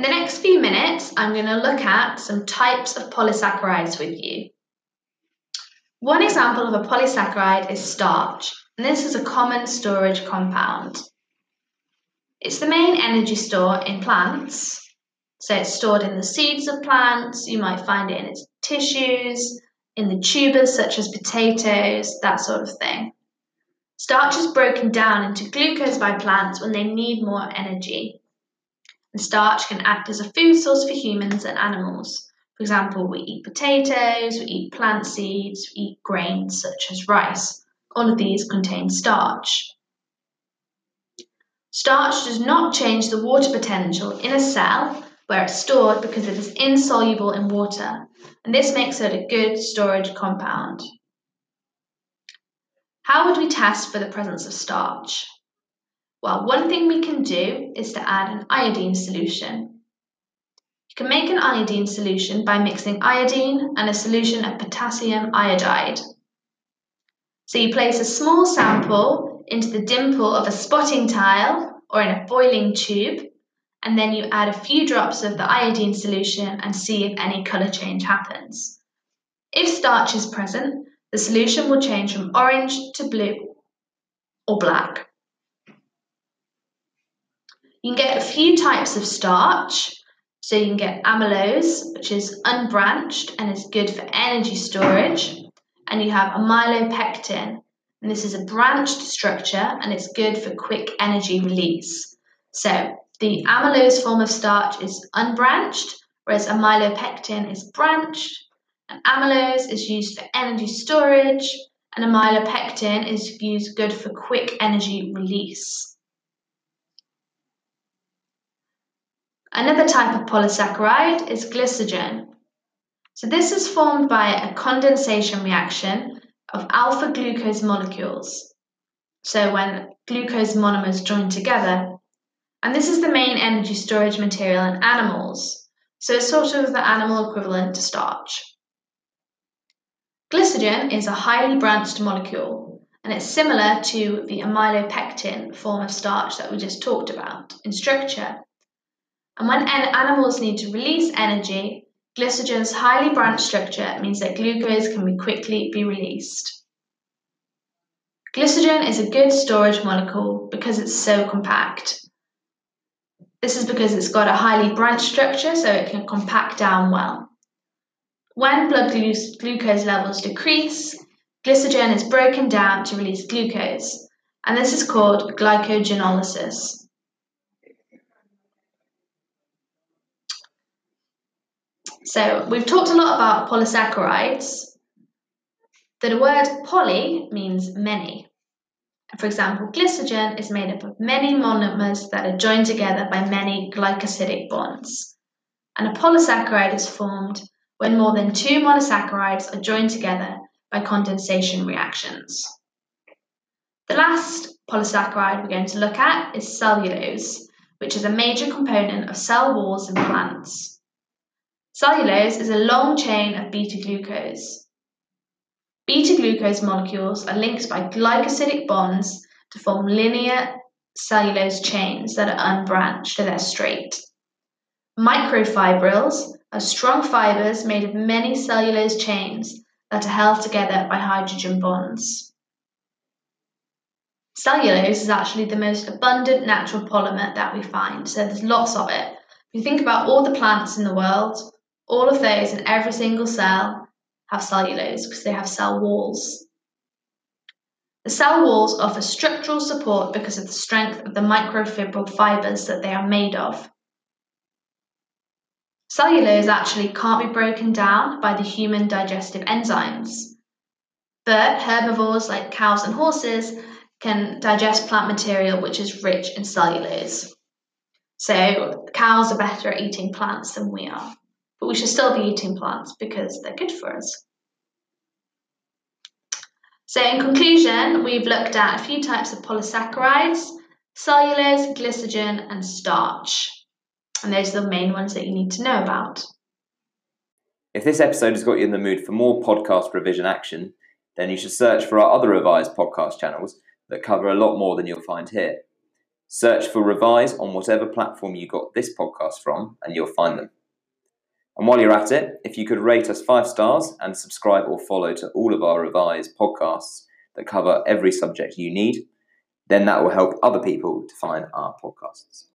In the next few minutes, I'm going to look at some types of polysaccharides with you. One example of a polysaccharide is starch, and this is a common storage compound. It's the main energy store in plants. So it's stored in the seeds of plants, you might find it in its tissues, in the tubers such as potatoes, that sort of thing. Starch is broken down into glucose by plants when they need more energy. And starch can act as a food source for humans and animals. For example, we eat potatoes, we eat plant seeds, we eat grains such as rice. All of these contain starch. Starch does not change the water potential in a cell where it's stored because it is insoluble in water, and this makes it a good storage compound. How would we test for the presence of starch? Well, one thing we can do is to add an iodine solution. You can make an iodine solution by mixing iodine and a solution of potassium iodide. So you place a small sample into the dimple of a spotting tile or in a boiling tube and then you add a few drops of the iodine solution and see if any colour change happens. If starch is present, the solution will change from orange to blue or black. You can get a few types of starch. So you can get amylose, which is unbranched and is good for energy storage. And you have amylopectin, and this is a branched structure and it's good for quick energy release. So the amylose form of starch is unbranched, whereas amylopectin is branched. And amylose is used for energy storage, and amylopectin is used good for quick energy release. Another type of polysaccharide is glycogen. So this is formed by a condensation reaction of alpha glucose molecules. So when glucose monomers join together, and this is the main energy storage material in animals, so it's sort of the animal equivalent to starch. Glycogen is a highly branched molecule, and it's similar to the amylopectin form of starch that we just talked about in structure. And when animals need to release energy, glycogen's highly branched structure means that glucose can be quickly be released. Glycogen is a good storage molecule because it's so compact. This is because it's got a highly branched structure so it can compact down well. When blood glucose levels decrease, glycogen is broken down to release glucose, and this is called glycogenolysis. So we've talked a lot about polysaccharides. The word poly means many. For example, glycogen is made up of many monomers that are joined together by many glycosidic bonds. And a polysaccharide is formed when more than two monosaccharides are joined together by condensation reactions. The last polysaccharide we're going to look at is cellulose, which is a major component of cell walls in plants. Cellulose is a long chain of beta glucose. Beta glucose molecules are linked by glycosidic bonds to form linear cellulose chains that are unbranched, so they're straight. Microfibrils are strong fibers made of many cellulose chains that are held together by hydrogen bonds. Cellulose is actually the most abundant natural polymer that we find, so there's lots of it. If you think about all the plants in the world, all of those in every single cell have cellulose because they have cell walls. The cell walls offer structural support because of the strength of the microfibril fibers that they are made of. Cellulose actually can't be broken down by the human digestive enzymes, but herbivores like cows and horses can digest plant material which is rich in cellulose. So cows are better at eating plants than we are but we should still be eating plants because they're good for us. So in conclusion, we've looked at a few types of polysaccharides, cellulose, glycogen and starch. And those are the main ones that you need to know about. If this episode has got you in the mood for more podcast revision action, then you should search for our other revised podcast channels that cover a lot more than you'll find here. Search for Revise on whatever platform you got this podcast from, and you'll find them. And while you're at it, if you could rate us five stars and subscribe or follow to all of our revised podcasts that cover every subject you need, then that will help other people to find our podcasts.